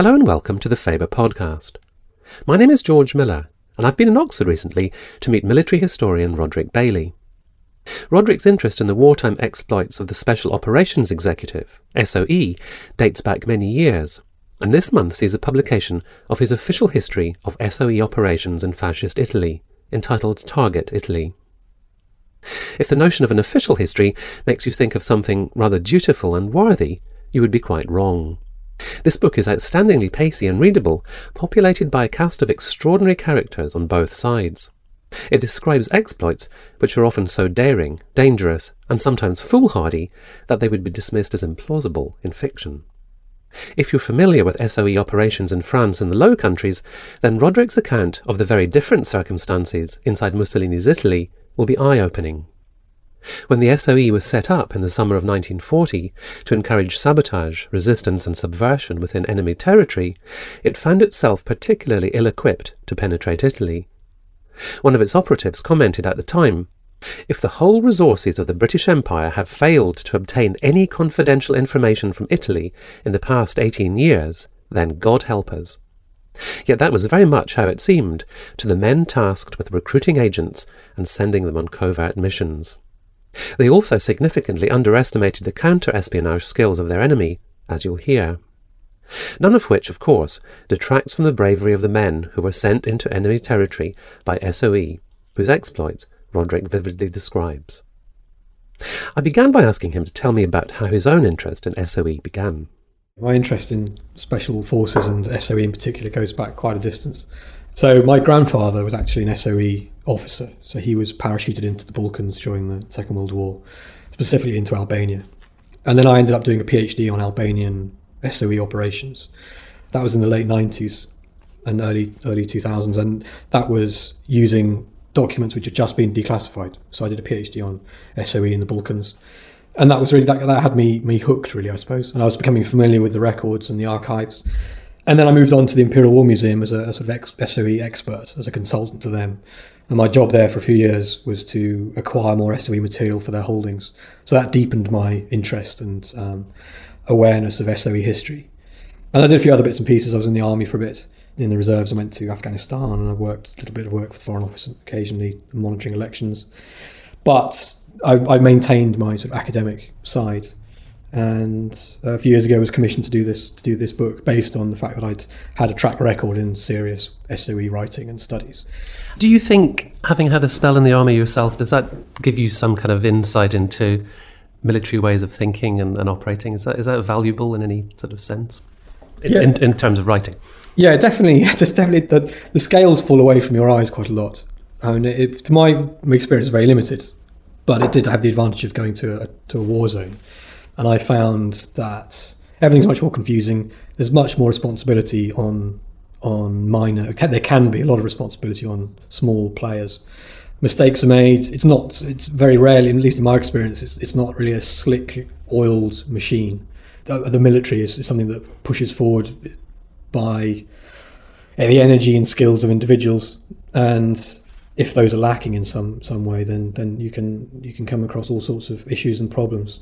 Hello and welcome to the Faber podcast. My name is George Miller, and I've been in Oxford recently to meet military historian Roderick Bailey. Roderick's interest in the wartime exploits of the Special Operations Executive, SOE, dates back many years, and this month sees a publication of his official history of SOE operations in fascist Italy, entitled Target Italy. If the notion of an official history makes you think of something rather dutiful and worthy, you would be quite wrong. This book is outstandingly pacey and readable, populated by a cast of extraordinary characters on both sides. It describes exploits which are often so daring, dangerous, and sometimes foolhardy that they would be dismissed as implausible in fiction. If you're familiar with SOE operations in France and the Low Countries, then Roderick's account of the very different circumstances inside Mussolini's Italy will be eye opening. When the SOE was set up in the summer of 1940 to encourage sabotage, resistance, and subversion within enemy territory, it found itself particularly ill equipped to penetrate Italy. One of its operatives commented at the time if the whole resources of the British Empire have failed to obtain any confidential information from Italy in the past 18 years, then God help us. Yet that was very much how it seemed to the men tasked with recruiting agents and sending them on covert missions. They also significantly underestimated the counter espionage skills of their enemy, as you'll hear. None of which, of course, detracts from the bravery of the men who were sent into enemy territory by SOE, whose exploits Roderick vividly describes. I began by asking him to tell me about how his own interest in SOE began. My interest in special forces and SOE in particular goes back quite a distance. So, my grandfather was actually an SOE officer, so he was parachuted into the Balkans during the Second World War, specifically into Albania. And then I ended up doing a PhD on Albanian SOE operations. That was in the late 90s and early early 2000s, and that was using documents which had just been declassified. So I did a PhD on SOE in the Balkans, and that was really that, that had me me hooked really, I suppose. And I was becoming familiar with the records and the archives. And then I moved on to the Imperial War Museum as a, a sort of ex, SOE expert, as a consultant to them. And my job there for a few years was to acquire more SOE material for their holdings. So that deepened my interest and um, awareness of SOE history. And I did a few other bits and pieces. I was in the army for a bit. In the reserves, I went to Afghanistan and I worked a little bit of work for the Foreign Office occasionally, monitoring elections. But I, I maintained my sort of academic side and a few years ago I was commissioned to do this to do this book based on the fact that I'd had a track record in serious SOE writing and studies. Do you think having had a spell in the army yourself does that give you some kind of insight into military ways of thinking and, and operating? Is that is that valuable in any sort of sense in, yeah. in, in terms of writing? Yeah, definitely. Just definitely the the scales fall away from your eyes quite a lot. I mean, it, to my, my experience, is very limited, but it did have the advantage of going to a, to a war zone and I found that everything's much more confusing. There's much more responsibility on on minor. There can be a lot of responsibility on small players. Mistakes are made. It's not. It's very rarely, at least in my experience, it's, it's not really a slick, oiled machine. The, the military is, is something that pushes forward by the energy and skills of individuals, and if those are lacking in some some way, then then you can you can come across all sorts of issues and problems.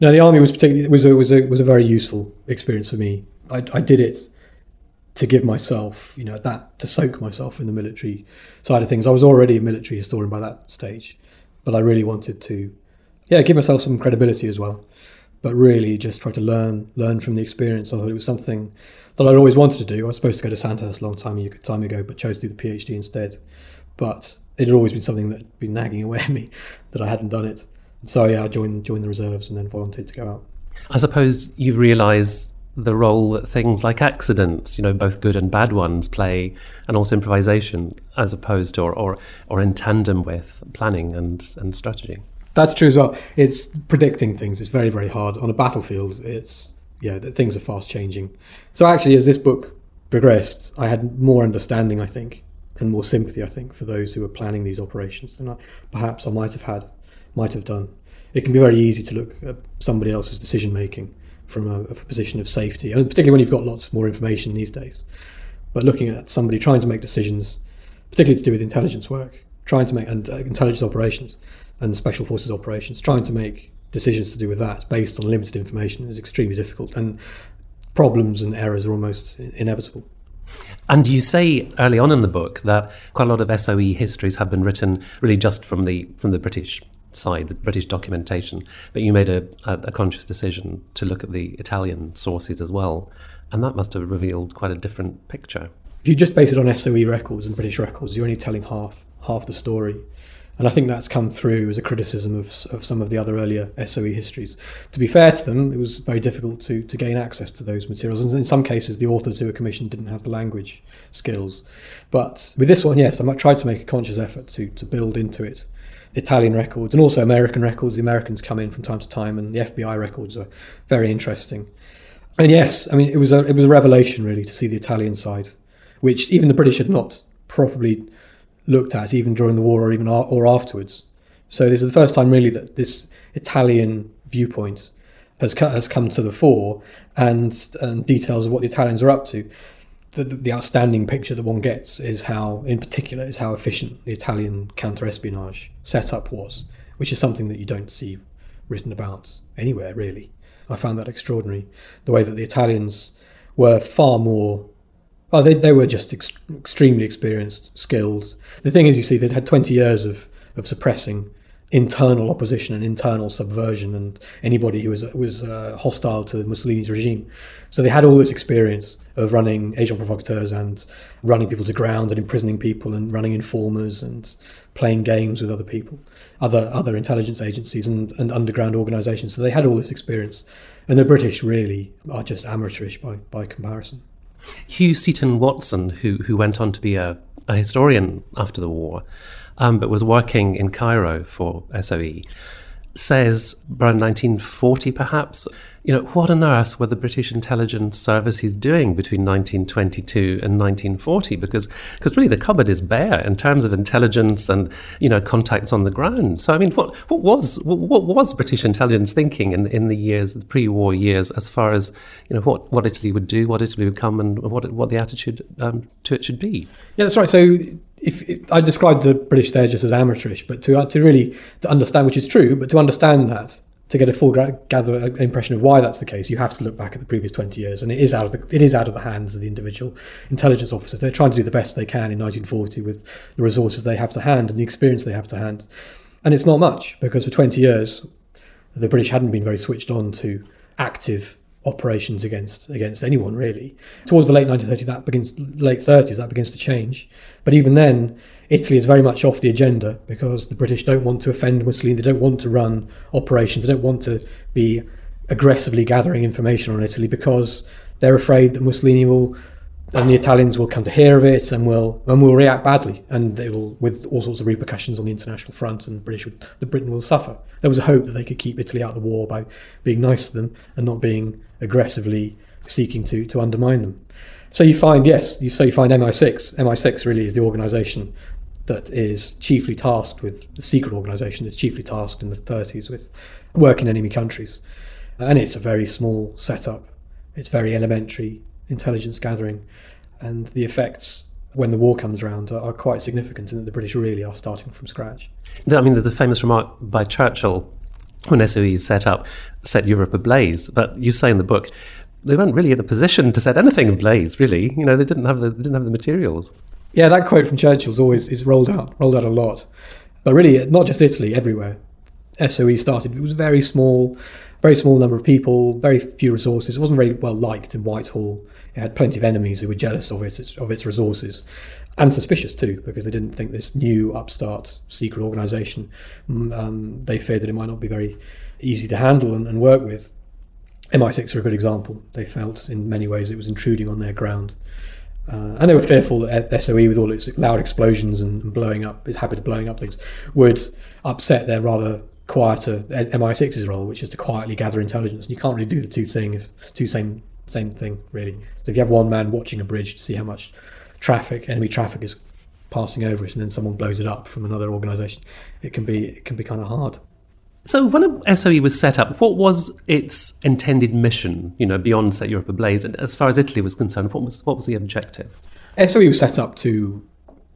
No, the army was particularly was a was a was a very useful experience for me. I, I did it to give myself, you know, that to soak myself in the military side of things. I was already a military historian by that stage, but I really wanted to, yeah, give myself some credibility as well. But really, just try to learn learn from the experience. I thought it was something that I'd always wanted to do. I was supposed to go to Sandhurst a long time time ago, but chose to do the PhD instead. But it had always been something that had been nagging away at me that I hadn't done it. So yeah, I joined joined the reserves and then volunteered to go out. I suppose you realise the role that things like accidents, you know, both good and bad ones, play, and also improvisation, as opposed to or or, or in tandem with planning and and strategy. That's true as well. It's predicting things. It's very very hard on a battlefield. It's yeah, things are fast changing. So actually, as this book progressed, I had more understanding, I think, and more sympathy, I think, for those who were planning these operations than I, perhaps I might have had might have done. It can be very easy to look at somebody else's decision making from a, a, position of safety, and particularly when you've got lots more information these days. But looking at somebody trying to make decisions, particularly to do with intelligence work, trying to make and uh, intelligence operations and special forces operations, trying to make decisions to do with that based on limited information is extremely difficult. And problems and errors are almost inevitable. And you say early on in the book that quite a lot of SOE histories have been written really just from the from the British side, the British documentation, but you made a, a, a conscious decision to look at the Italian sources as well, and that must have revealed quite a different picture. If you just base it on SOE records and British records, you're only telling half half the story. And I think that's come through as a criticism of, of some of the other earlier SOE histories. To be fair to them, it was very difficult to, to gain access to those materials. And in some cases, the authors who were commissioned didn't have the language skills. But with this one, yes, I try to make a conscious effort to, to build into it Italian records and also American records. The Americans come in from time to time, and the FBI records are very interesting. And yes, I mean, it was a, it was a revelation really to see the Italian side, which even the British had not properly looked at even during the war or even or afterwards. So this is the first time really that this Italian viewpoint has has come to the fore, and, and details of what the Italians are up to. The, the outstanding picture that one gets is how, in particular, is how efficient the Italian counter-espionage setup was, which is something that you don't see written about anywhere really. I found that extraordinary. The way that the Italians were far more Oh, they, they were just ex- extremely experienced, skilled. The thing is, you see, they'd had 20 years of, of suppressing internal opposition and internal subversion and anybody who was was uh, hostile to Mussolini's regime. So they had all this experience of running agents provocateurs and running people to ground and imprisoning people and running informers and playing games with other people, other other intelligence agencies and, and underground organisations. So they had all this experience, and the British really are just amateurish by by comparison. Hugh Seton Watson, who, who went on to be a, a historian after the war, um, but was working in Cairo for SOE, says around 1940 perhaps, you know, what on earth were the British intelligence services doing between 1922 and 1940? Because because really the cupboard is bare in terms of intelligence and you know contacts on the ground. So I mean, what what was what, what was British intelligence thinking in in the years, the pre-war years, as far as you know what what Italy would do, what Italy would come, and what what the attitude um, to it should be? Yeah, that's right. So if, if, I described the British there just as amateurish, but to uh, to really to understand, which is true, but to understand that to get a full gather uh, impression of why that's the case, you have to look back at the previous 20 years, and it is out of the it is out of the hands of the individual intelligence officers. They're trying to do the best they can in 1940 with the resources they have to hand and the experience they have to hand, and it's not much because for 20 years the British hadn't been very switched on to active operations against against anyone really. Towards the late 1930s, that begins late 30s, that begins to change. But even then, Italy is very much off the agenda because the British don't want to offend Mussolini. They don't want to run operations. They don't want to be aggressively gathering information on Italy because they're afraid that Mussolini will and the Italians will come to hear of it and will and will react badly, and it will with all sorts of repercussions on the international front, and British the Britain will suffer. There was a hope that they could keep Italy out of the war by being nice to them and not being aggressively seeking to to undermine them. So you find yes, you so you find MI6. MI6 really is the organisation that is chiefly tasked with the secret organisation is chiefly tasked in the 30s with work in enemy countries, and it's a very small setup. It's very elementary intelligence gathering, and the effects when the war comes around are, are quite significant, and the British really are starting from scratch. I mean, there's a famous remark by Churchill when SOE set up, set Europe ablaze. But you say in the book they weren't really in a position to set anything ablaze. Really, you know, they didn't have the didn't have the materials. Yeah, that quote from Churchill's always is rolled out, rolled out a lot. But really, not just Italy, everywhere. SOE started. It was very small, very small number of people, very few resources. It wasn't very well liked in Whitehall. It had plenty of enemies who were jealous of it, of its resources, and suspicious too, because they didn't think this new upstart secret organisation. Mm, um, they feared that it might not be very easy to handle and, and work with. MI6 are a good example. They felt in many ways it was intruding on their ground. Uh, and they were fearful that SOE, with all its loud explosions and blowing up, its habit of blowing up things, would upset their rather quieter MI6's role, which is to quietly gather intelligence. And you can't really do the two thing, two same same thing really. So if you have one man watching a bridge to see how much traffic, enemy traffic is passing over it, and then someone blows it up from another organisation, it can be it can be kind of hard. So when a SOE was set up, what was its intended mission? You know, beyond set Europe ablaze, and as far as Italy was concerned, what was what was the objective? SOE was set up to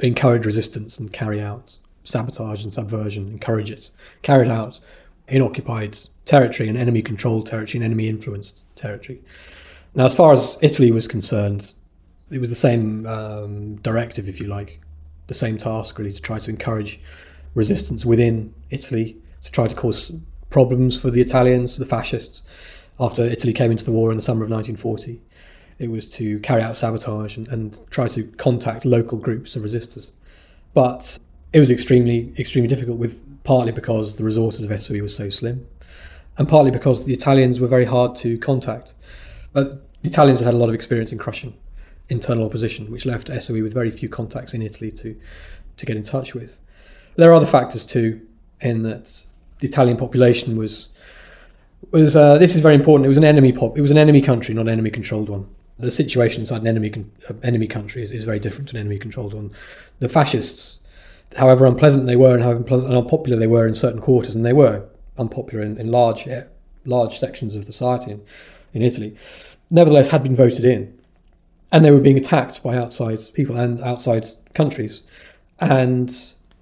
encourage resistance and carry out sabotage and subversion, encourage it, carried out in occupied territory and enemy controlled territory and enemy influenced territory. Now, as far as Italy was concerned, it was the same um, directive, if you like, the same task really to try to encourage resistance within Italy, to try to cause problems for the Italians, the fascists, after Italy came into the war in the summer of 1940. It was to carry out sabotage and, and try to contact local groups of resistors. But it was extremely, extremely difficult, with partly because the resources of SOE were so slim, and partly because the Italians were very hard to contact. But the Italians had had a lot of experience in crushing internal opposition, which left SOE with very few contacts in Italy to, to get in touch with. There are other factors too, in that the Italian population was was uh, this is very important. It was an enemy pop. It was an enemy country, not an enemy controlled one. The situation inside an enemy con- uh, enemy country is, is very different to an enemy controlled one. The fascists, however unpleasant they were and how unpleasant and unpopular they were in certain quarters, and they were unpopular in, in large large sections of society in, in Italy, nevertheless had been voted in and they were being attacked by outside people and outside countries. And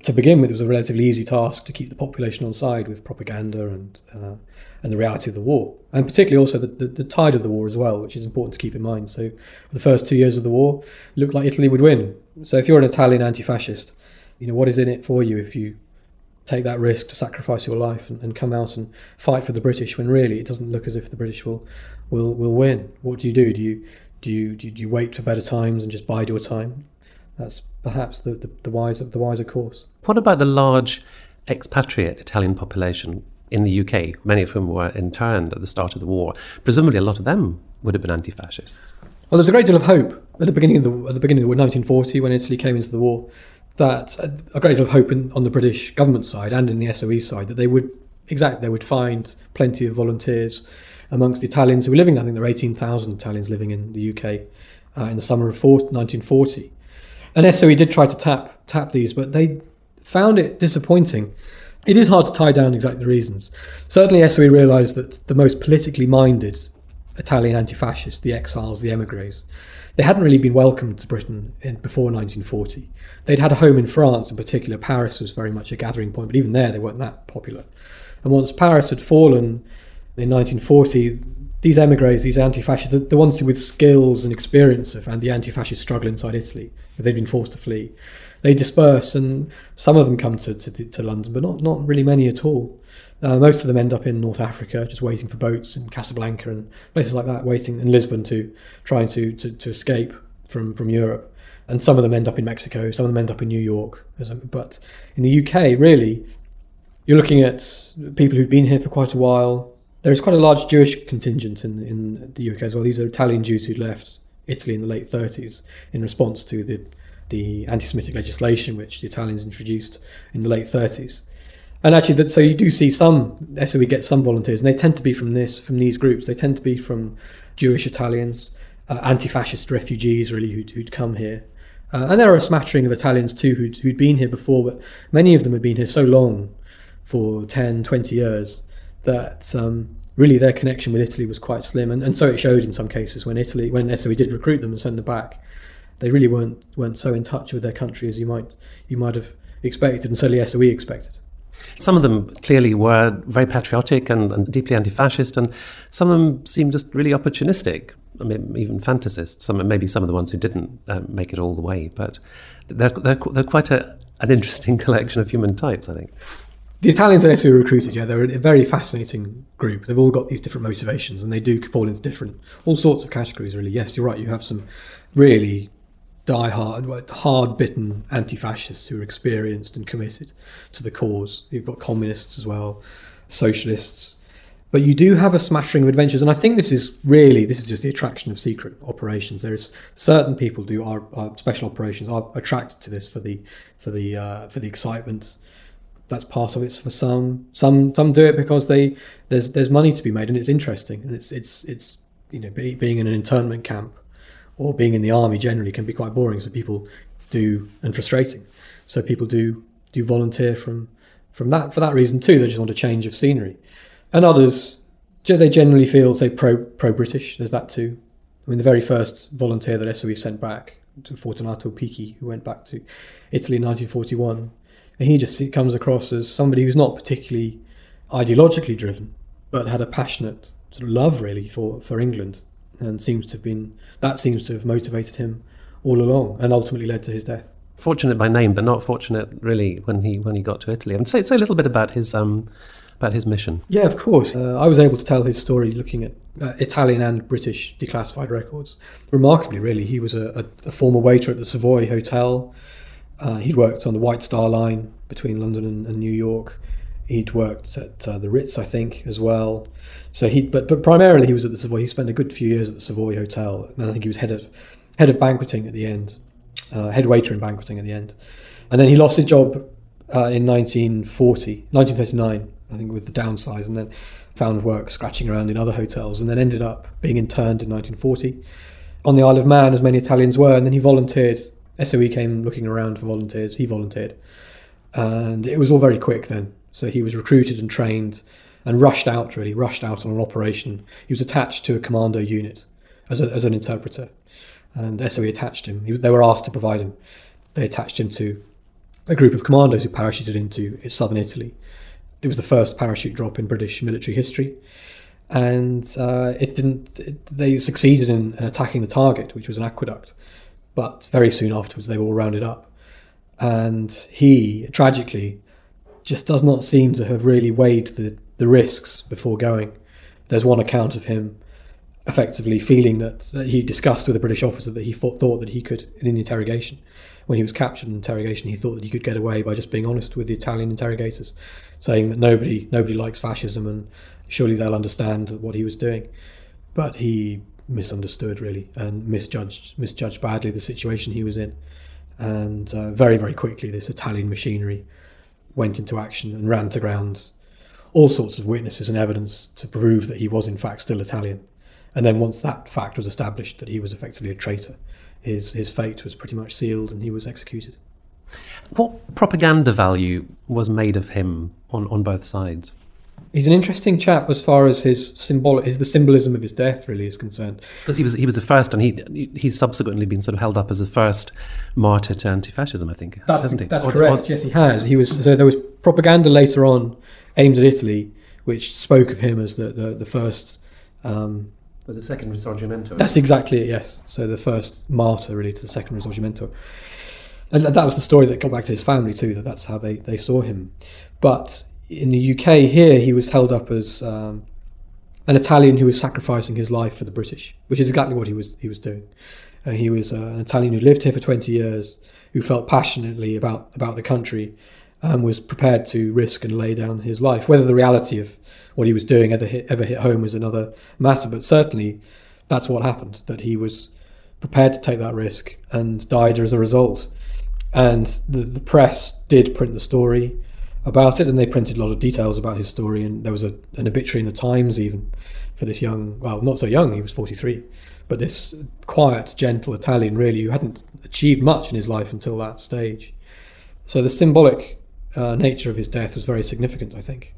to begin with, it was a relatively easy task to keep the population on side with propaganda and uh, and the reality of the war, and particularly also the, the, the, tide of the war as well, which is important to keep in mind. So, the first two years of the war, looked like Italy would win. So, if you're an Italian anti-fascist, you know what is in it for you if you take that risk to sacrifice your life and, and come out and fight for the British when really it doesn't look as if the British will will will win. What do you do? Do you do you, do you wait for better times and just bide your time? That's perhaps the, the, the, wiser, the wiser course. What about the large expatriate Italian population in the UK, many of whom were interned at the start of the war? Presumably, a lot of them would have been anti fascists. Well, there was a great deal of hope at the beginning of the, at the beginning of the war, 1940 when Italy came into the war. That a great deal of hope in, on the British government side and in the SOE side that they would exactly they would find plenty of volunteers amongst the Italians who were living. I think there were 18,000 Italians living in the UK uh, in the summer of 1940. And SOE did try to tap tap these, but they found it disappointing. It is hard to tie down exactly the reasons. Certainly, SOE realised that the most politically minded Italian anti-fascists, the exiles, the emigres, they hadn't really been welcomed to Britain in, before 1940. They'd had a home in France, in particular. Paris was very much a gathering point, but even there, they weren't that popular. And once Paris had fallen, in 1940, these emigres, these anti-fascists, the, the, ones with skills and experience of and the anti-fascist struggle inside Italy, because they've been forced to flee, they disperse, and some of them come to, to, to London, but not, not really many at all. Uh, most of them end up in North Africa, just waiting for boats in Casablanca and places like that, waiting in Lisbon to trying to, to, to escape from, from Europe. And some of them end up in Mexico, some of them end up in New York. But in the UK, really, you're looking at people who've been here for quite a while, there is quite a large Jewish contingent in, in the UK as well. These are Italian Jews who left Italy in the late 30s in response to the, the anti Semitic legislation which the Italians introduced in the late 30s. And actually, that, so you do see some so we get some volunteers, and they tend to be from this from these groups. They tend to be from Jewish Italians, uh, anti-fascist refugees, really, who'd, who'd come here. Uh, and there are a smattering of Italians too who'd, who'd been here before, but many of them had been here so long, for 10, 20 years, that um, really their connection with Italy was quite slim, and, and so it showed in some cases when Italy, when SOE did recruit them and send them back, they really weren't weren't so in touch with their country as you might you might have expected, and certainly SOE expected. Some of them clearly were very patriotic and, and deeply anti-fascist, and some of them seemed just really opportunistic. I mean, even fantasists. Some maybe some of the ones who didn't uh, make it all the way, but they're they're, they're quite a, an interesting collection of human types, I think. The Italians that were recruited, yeah, they're a very fascinating group. They've all got these different motivations, and they do fall into different, all sorts of categories. Really, yes, you're right. You have some really die-hard, hard-bitten anti-fascists who are experienced and committed to the cause. You've got communists as well, socialists, but you do have a smattering of adventures, and I think this is really this is just the attraction of secret operations. There is certain people do our, our special operations are attracted to this for the for the uh, for the excitement that's part of it for some. Some some do it because they there's there's money to be made and it's interesting and it's it's it's you know be, being in an internment camp or being in the army generally can be quite boring. So people do and frustrating. So people do do volunteer from from that for that reason too. They just want a change of scenery, and others they generally feel say pro pro British. There's that too. I mean, the very first volunteer that SOE sent back to Fortunato Picchi, who went back to Italy in 1941, and he just comes across as somebody who's not particularly ideologically driven, but had a passionate sort of love really for, for England. and seems to have been that seems to have motivated him all along, and ultimately led to his death. Fortunate by name, but not fortunate really when he when he got to Italy. And say say a little bit about his um about his mission. Yeah, of course. Uh, I was able to tell his story looking at uh, Italian and British declassified records. Remarkably, really, he was a, a, a former waiter at the Savoy Hotel. Uh, he'd worked on the White Star Line between London and, and New York. He'd worked at uh, the Ritz, I think, as well. So he, but but primarily he was at the Savoy. He spent a good few years at the Savoy Hotel, and I think he was head of head of banqueting at the end, uh, head waiter in banqueting at the end, and then he lost his job uh, in 1940, 1939 I think, with the downsize, and then found work scratching around in other hotels, and then ended up being interned in 1940 on the Isle of Man, as many Italians were, and then he volunteered. SOE came looking around for volunteers. He volunteered, and it was all very quick then. So he was recruited and trained, and rushed out. Really rushed out on an operation. He was attached to a commando unit as, a, as an interpreter, and SOE attached him. He, they were asked to provide him. They attached him to a group of commandos who parachuted into southern Italy it was the first parachute drop in British military history, and uh, it didn't. It, they succeeded in, in, attacking the target, which was an aqueduct, but very soon afterwards they were all rounded up, and he tragically just does not seem to have really weighed the, the risks before going. There's one account of him effectively feeling that, that he discussed with a British officer that he thought, thought that he could in interrogation when he was captured in interrogation, he thought that he could get away by just being honest with the Italian interrogators, saying that nobody nobody likes fascism and surely they'll understand what he was doing. But he misunderstood really and misjudged misjudged badly the situation he was in, and uh, very very quickly this Italian machinery went into action and ran to ground all sorts of witnesses and evidence to prove that he was in fact still Italian. And then once that fact was established that he was effectively a traitor, his his fate was pretty much sealed and he was executed. What propaganda value was made of him on, on both sides? He's an interesting chap as far as his symbolic, is the symbolism of his death really is concerned. Because he was he was the first, and he he's subsequently been sort of held up as the first martyr to anti-fascism. I think that's, hasn't he? That's or, correct. Or, yes, he has. He was so there was propaganda later on aimed at Italy, which spoke of him as the the, the first um, was the second Risorgimento. That's exactly it, yes. So the first martyr, really, to the second Risorgimento. And that was the story that got back to his family, too, that that's how they, they saw him. But in the UK here, he was held up as um, an Italian who was sacrificing his life for the British, which is exactly what he was, he was doing. Uh, he was uh, an Italian who lived here for 20 years, who felt passionately about, about the country, and was prepared to risk and lay down his life. Whether the reality of what he was doing ever hit, ever hit home was another matter, but certainly that's what happened, that he was prepared to take that risk and died as a result. And the, the press did print the story about it, and they printed a lot of details about his story. And there was a, an obituary in the Times, even for this young, well, not so young, he was 43, but this quiet, gentle Italian, really, who hadn't achieved much in his life until that stage. So the symbolic uh, nature of his death was very significant, I think.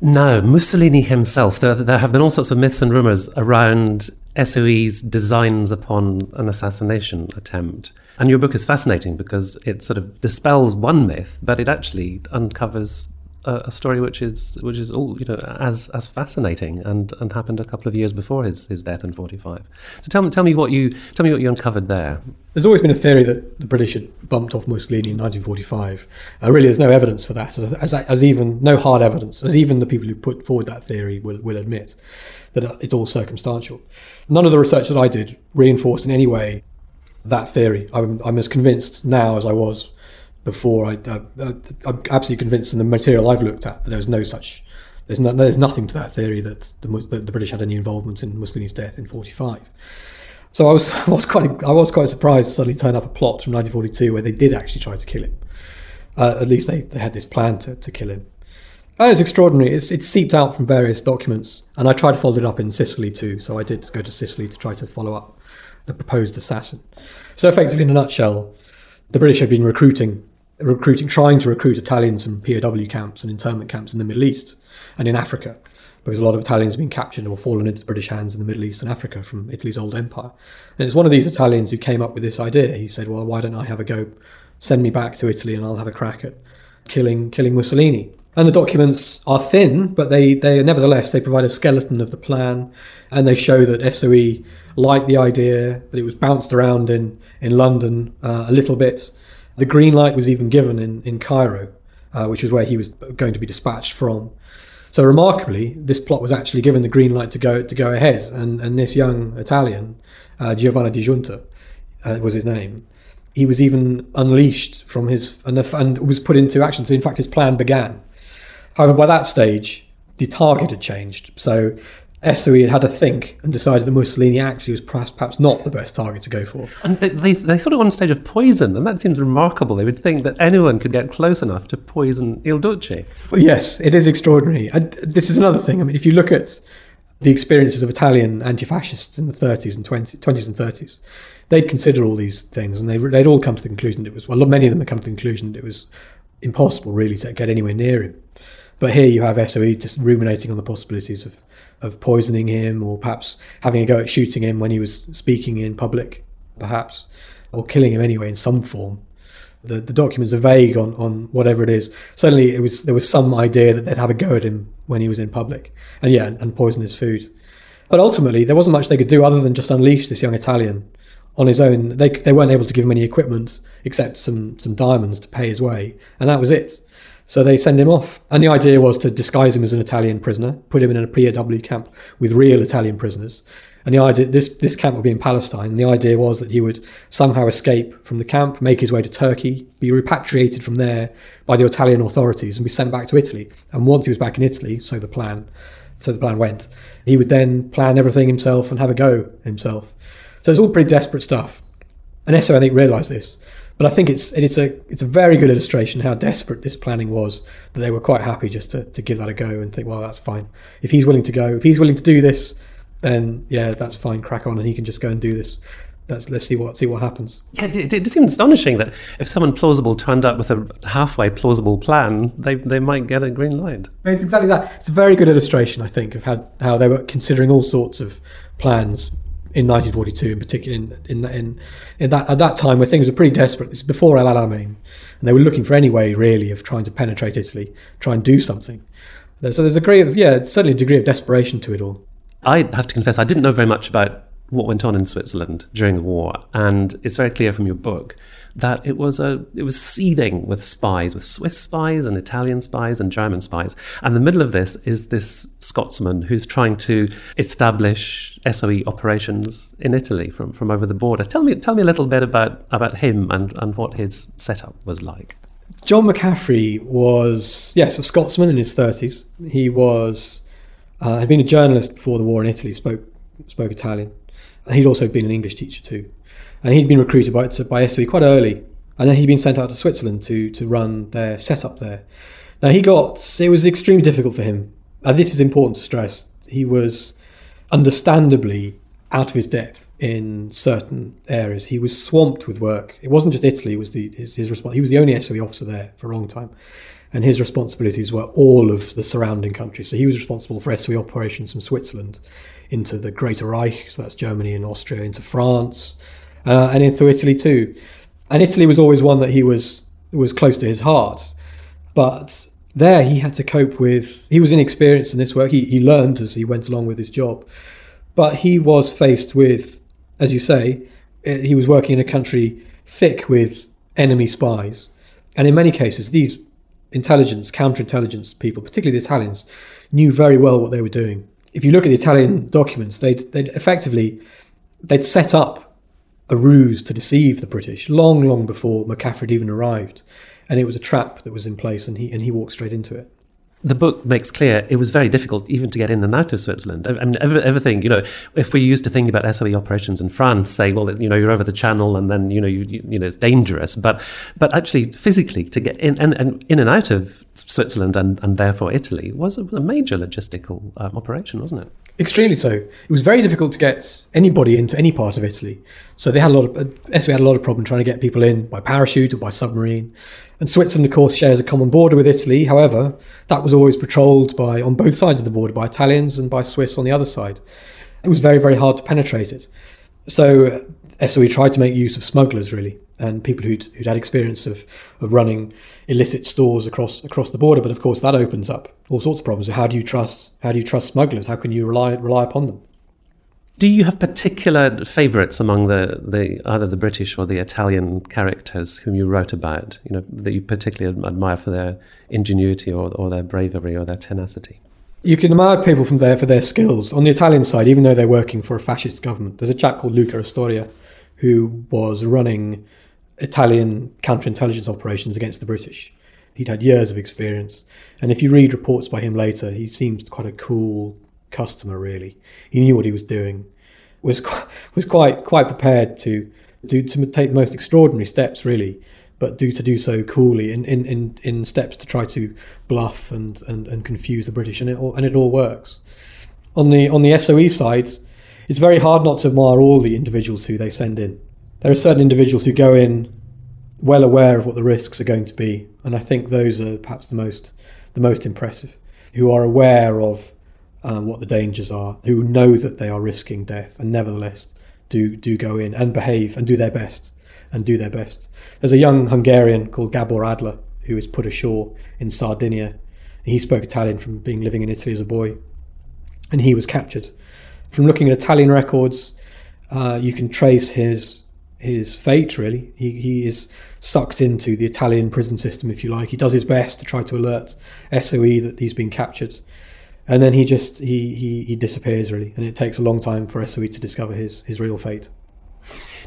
No, Mussolini himself. There, there have been all sorts of myths and rumours around SOE's designs upon an assassination attempt. And your book is fascinating because it sort of dispels one myth, but it actually uncovers a, story which is which is all you know as as fascinating and and happened a couple of years before his, his death in 45 so tell me tell me what you tell me what you uncovered there. There's always been a theory that the British had bumped off Mussolini in 1945 uh, really there's no evidence for that as, as, as, even no hard evidence as even the people who put forward that theory will, will admit that it's all circumstantial. None of the research that I did reinforced in any way that theory. I'm, I'm as convinced now as I was before. I, am absolutely convinced in the material I've looked at that there's no such, there's, no, there's nothing to that theory that the, that the British had any involvement in Mussolini's death in 45. So I was, I was quite, I was quite surprised to suddenly turn up a plot from 1942 where they did actually try to kill him. Uh, at least they, they had this plan to, to kill him. Oh, it's extraordinary. It's, it's seeped out from various documents, and I tried to follow it up in Sicily too. So I did go to Sicily to try to follow up the proposed assassin. So effectively, in a nutshell, the British had been recruiting recruiting, trying to recruit Italians from POW camps and internment camps in the Middle East and in Africa, because a lot of Italians have been captured or fallen into British hands in the Middle East and Africa from Italy's old empire. And it's one of these Italians who came up with this idea. He said, "Well, why don't I have a go? Send me back to Italy, and I'll have a crack at killing killing Mussolini." And the documents are thin, but they, they nevertheless they provide a skeleton of the plan, and they show that SOE liked the idea that it was bounced around in in London uh, a little bit. The green light was even given in in Cairo, uh, which was where he was going to be dispatched from. So remarkably, this plot was actually given the green light to go to go ahead, and and this young Italian, uh, Giovanni Di Giunta, uh, was his name. He was even unleashed from his and, and was put into action. So in fact, his plan began. However, by that stage, the target had changed. So SOE had had a think and decided that Mussolini actually was perhaps, perhaps not the best target to go for. And they, they, they thought at one stage of poison, and that seems remarkable. They would think that anyone could get close enough to poison Il Duce. Well, yes, it is extraordinary. And this is another thing. I mean, if you look at the experiences of Italian anti-fascists in the 30s and 20, 20s and 30s, they'd consider all these things, and they, they'd all come to the conclusion that it was well, many of them had come to the conclusion that it was impossible really to get anywhere near him. But here you have SOE just ruminating on the possibilities of, of poisoning him or perhaps having a go at shooting him when he was speaking in public, perhaps, or killing him anyway in some form. The, the documents are vague on, on whatever it is. Certainly, it was there was some idea that they'd have a go at him when he was in public, and yeah, and poison his food. But ultimately, there wasn't much they could do other than just unleash this young Italian on his own. They, they weren't able to give him any equipment except some some diamonds to pay his way, and that was it. So they send him off. And the idea was to disguise him as an Italian prisoner, put him in a POW camp with real Italian prisoners. And the idea, this, this camp would be in Palestine. And the idea was that he would somehow escape from the camp, make his way to Turkey, be repatriated from there by the Italian authorities and be sent back to Italy. And once he was back in Italy, so the plan, so the plan went, he would then plan everything himself and have a go himself. So it's all pretty desperate stuff. And SO, I think, realised this. But I think it's it's a it's a very good illustration how desperate this planning was that they were quite happy just to, to give that a go and think, well, that's fine. If he's willing to go, if he's willing to do this, then yeah, that's fine. Crack on, and he can just go and do this. Let's let's see what see what happens. Yeah, it, it seems astonishing that if someone plausible turned up with a halfway plausible plan, they they might get a green light. It's exactly that. It's a very good illustration, I think, of how how they were considering all sorts of plans in 1942 in particular in, in, in, in, that at that time where things were pretty desperate. This is before El Alamein. And they were looking for any way really of trying to penetrate Italy try and do something. So there's a degree of yeah certainly a degree of desperation to it all. I have to confess I didn't know very much about what went on in Switzerland during the war and it's very clear from your book that it was a it was seething with spies, with Swiss spies and Italian spies and German spies. And the middle of this is this Scotsman who's trying to establish SOE operations in Italy from, from over the border. Tell me tell me a little bit about, about him and, and what his setup was like. John McCaffery was yes, a Scotsman in his thirties. He was uh, had been a journalist before the war in Italy, spoke spoke Italian. He'd also been an English teacher too and he'd been recruited by, by SOE quite early, and then he'd been sent out to Switzerland to to run their setup there. Now he got it was extremely difficult for him, and this is important to stress. He was understandably out of his depth in certain areas. He was swamped with work. It wasn't just Italy; it was the, his, his response. He was the only SOE officer there for a long time, and his responsibilities were all of the surrounding countries. So he was responsible for SOE operations from Switzerland into the Greater Reich, so that's Germany and Austria, into France, uh, and into Italy too. And Italy was always one that he was was close to his heart, but there he had to cope with. He was inexperienced in this work. He he learned as he went along with his job, but he was faced with, as you say, eh, he was working in a country thick with enemy spies, and in many cases these intelligence, counterintelligence people, particularly the Italians, knew very well what they were doing. If you look at the Italian documents, they'd, they'd effectively they'd set up a ruse to deceive the British long, long before McCaffery even arrived. And it was a trap that was in place, and he, and he walked straight into it the book makes clear it was very difficult even to get in and out of Switzerland. I mean, everything, you know, if we used to think about SOE operations in France, say, well, you know, you're over the channel and then, you know, you, you know, it's dangerous. But, but actually, physically, to get in and, and in and out of Switzerland and, and therefore Italy was a, a major logistical um, operation, wasn't it? Extremely so. It was very difficult to get anybody into any part of Italy. So they had a lot of, uh, SOE had a lot of problem trying to get people in by parachute or by submarine. And Switzerland, of course, shares a common border with Italy. However, that was always patrolled by on both sides of the border by Italians and by Swiss on the other side. It was very, very hard to penetrate it. So SOE tried to make use of smugglers, really. And people who'd, who'd had experience of, of running illicit stores across across the border. But of course, that opens up all sorts of problems. How do you trust? How do you trust smugglers? How can you rely rely upon them? Do you have particular favourites among the, the either the British or the Italian characters whom you wrote about? You know that you particularly admire for their ingenuity or, or their bravery or their tenacity. You can admire people from there for their skills. On the Italian side, even though they're working for a fascist government, there's a chap called Luca Osteria who was running Italian counterintelligence operations against the British. He'd had years of experience. And if you read reports by him later, he seems quite a cool customer, really. He knew what he was doing, was, was quite, quite prepared to, do, to take the most extraordinary steps, really, but do to do so coolly in, in, in, in steps to try to bluff and, and, and confuse the British. And it, all, and it all works. On the, on the SOE side, it's very hard not to admire all the individuals who they send in there are certain individuals who go in well aware of what the risks are going to be, and I think those are perhaps the most the most impressive, who are aware of um, what the dangers are, who know that they are risking death, and nevertheless do do go in and behave and do their best and do their best. There's a young Hungarian called Gabor Adler who was put ashore in Sardinia. He spoke Italian from being living in Italy as a boy, and he was captured. From looking at Italian records, uh, you can trace his his fate, really. He, he is sucked into the Italian prison system, if you like. He does his best to try to alert SOE that he's been captured. And then he just he, he, he disappears really, and it takes a long time for SOE to discover his, his real fate.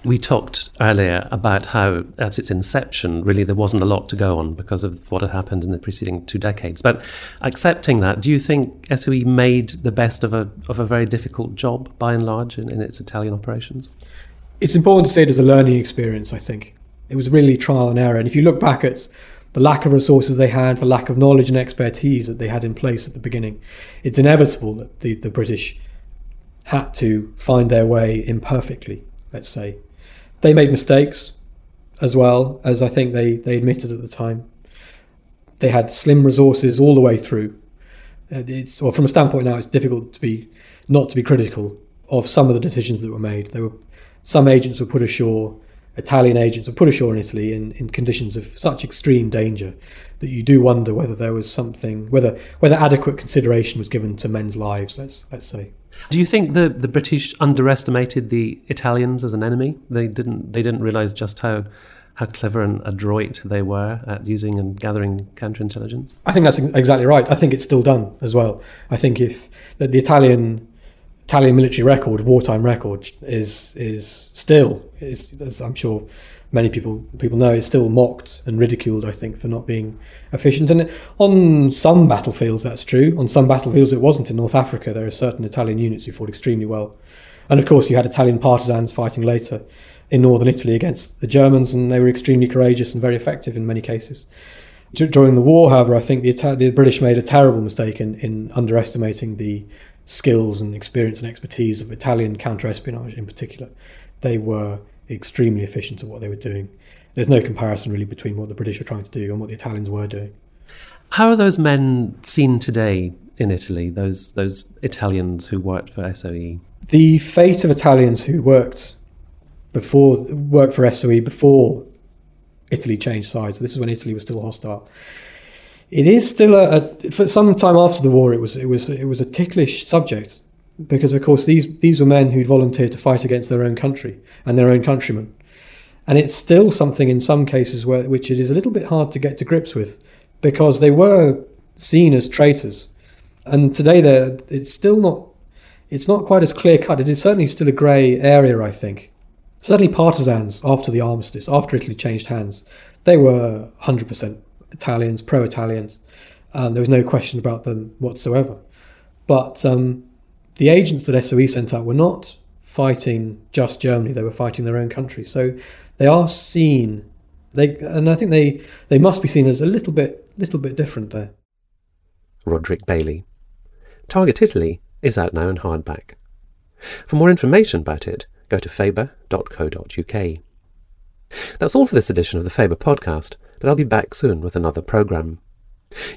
We talked earlier about how, at its inception, really there wasn't a lot to go on because of what had happened in the preceding two decades. But accepting that, do you think SOE made the best of a of a very difficult job by and large in, in its Italian operations? It's important to say it as a learning experience, I think. It was really trial and error. And if you look back at the lack of resources they had, the lack of knowledge and expertise that they had in place at the beginning, it's inevitable that the, the British had to find their way imperfectly, let's say. They made mistakes as well, as I think they, they admitted at the time. They had slim resources all the way through. It's, or from a standpoint now, it's difficult to be not to be critical of some of the decisions that were made. They were some agents were put ashore, Italian agents were put ashore in Italy in, in conditions of such extreme danger that you do wonder whether there was something, whether whether adequate consideration was given to men's lives. Let's let's say. Do you think the, the British underestimated the Italians as an enemy? They didn't they didn't realise just how how clever and adroit they were at using and gathering counterintelligence? I think that's exactly right. I think it's still done as well. I think if the Italian Italian military record, wartime record, is is still, is, as I'm sure many people people know, is still mocked and ridiculed. I think for not being efficient. And on some battlefields, that's true. On some battlefields, it wasn't. In North Africa, there are certain Italian units who fought extremely well, and of course, you had Italian partisans fighting later in northern Italy against the Germans, and they were extremely courageous and very effective in many cases. During the war, however, I think the, the British made a terrible mistake in, in underestimating the skills and experience and expertise of Italian counter-espionage in particular. They were extremely efficient at what they were doing. There's no comparison really between what the British were trying to do and what the Italians were doing. How are those men seen today in Italy? Those those Italians who worked for SOE. The fate of Italians who worked before worked for SOE before Italy changed sides. This is when Italy was still hostile it is still a, a, for some time after the war it was it was it was a ticklish subject because of course these these were men who'd volunteered to fight against their own country and their own countrymen. And it's still something in some cases where which it is a little bit hard to get to grips with because they were seen as traitors. And today they it's still not it's not quite as clear cut it is certainly still a grey area I think. Certainly partisans after the armistice after Italy changed hands they were 100% Italians, pro Italians. Um, there was no question about them whatsoever. But um, the agents that SOE sent out were not fighting just Germany, they were fighting their own country. So they are seen, they, and I think they, they must be seen as a little bit, little bit different there. Roderick Bailey. Target Italy is out now in hardback. For more information about it, go to faber.co.uk. That's all for this edition of the Faber podcast but I'll be back soon with another program.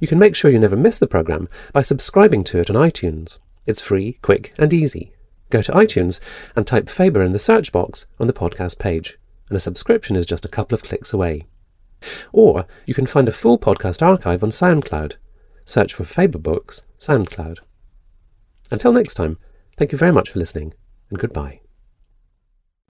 You can make sure you never miss the program by subscribing to it on iTunes. It's free, quick, and easy. Go to iTunes and type Faber in the search box on the podcast page, and a subscription is just a couple of clicks away. Or you can find a full podcast archive on SoundCloud. Search for Faber Books SoundCloud. Until next time, thank you very much for listening, and goodbye.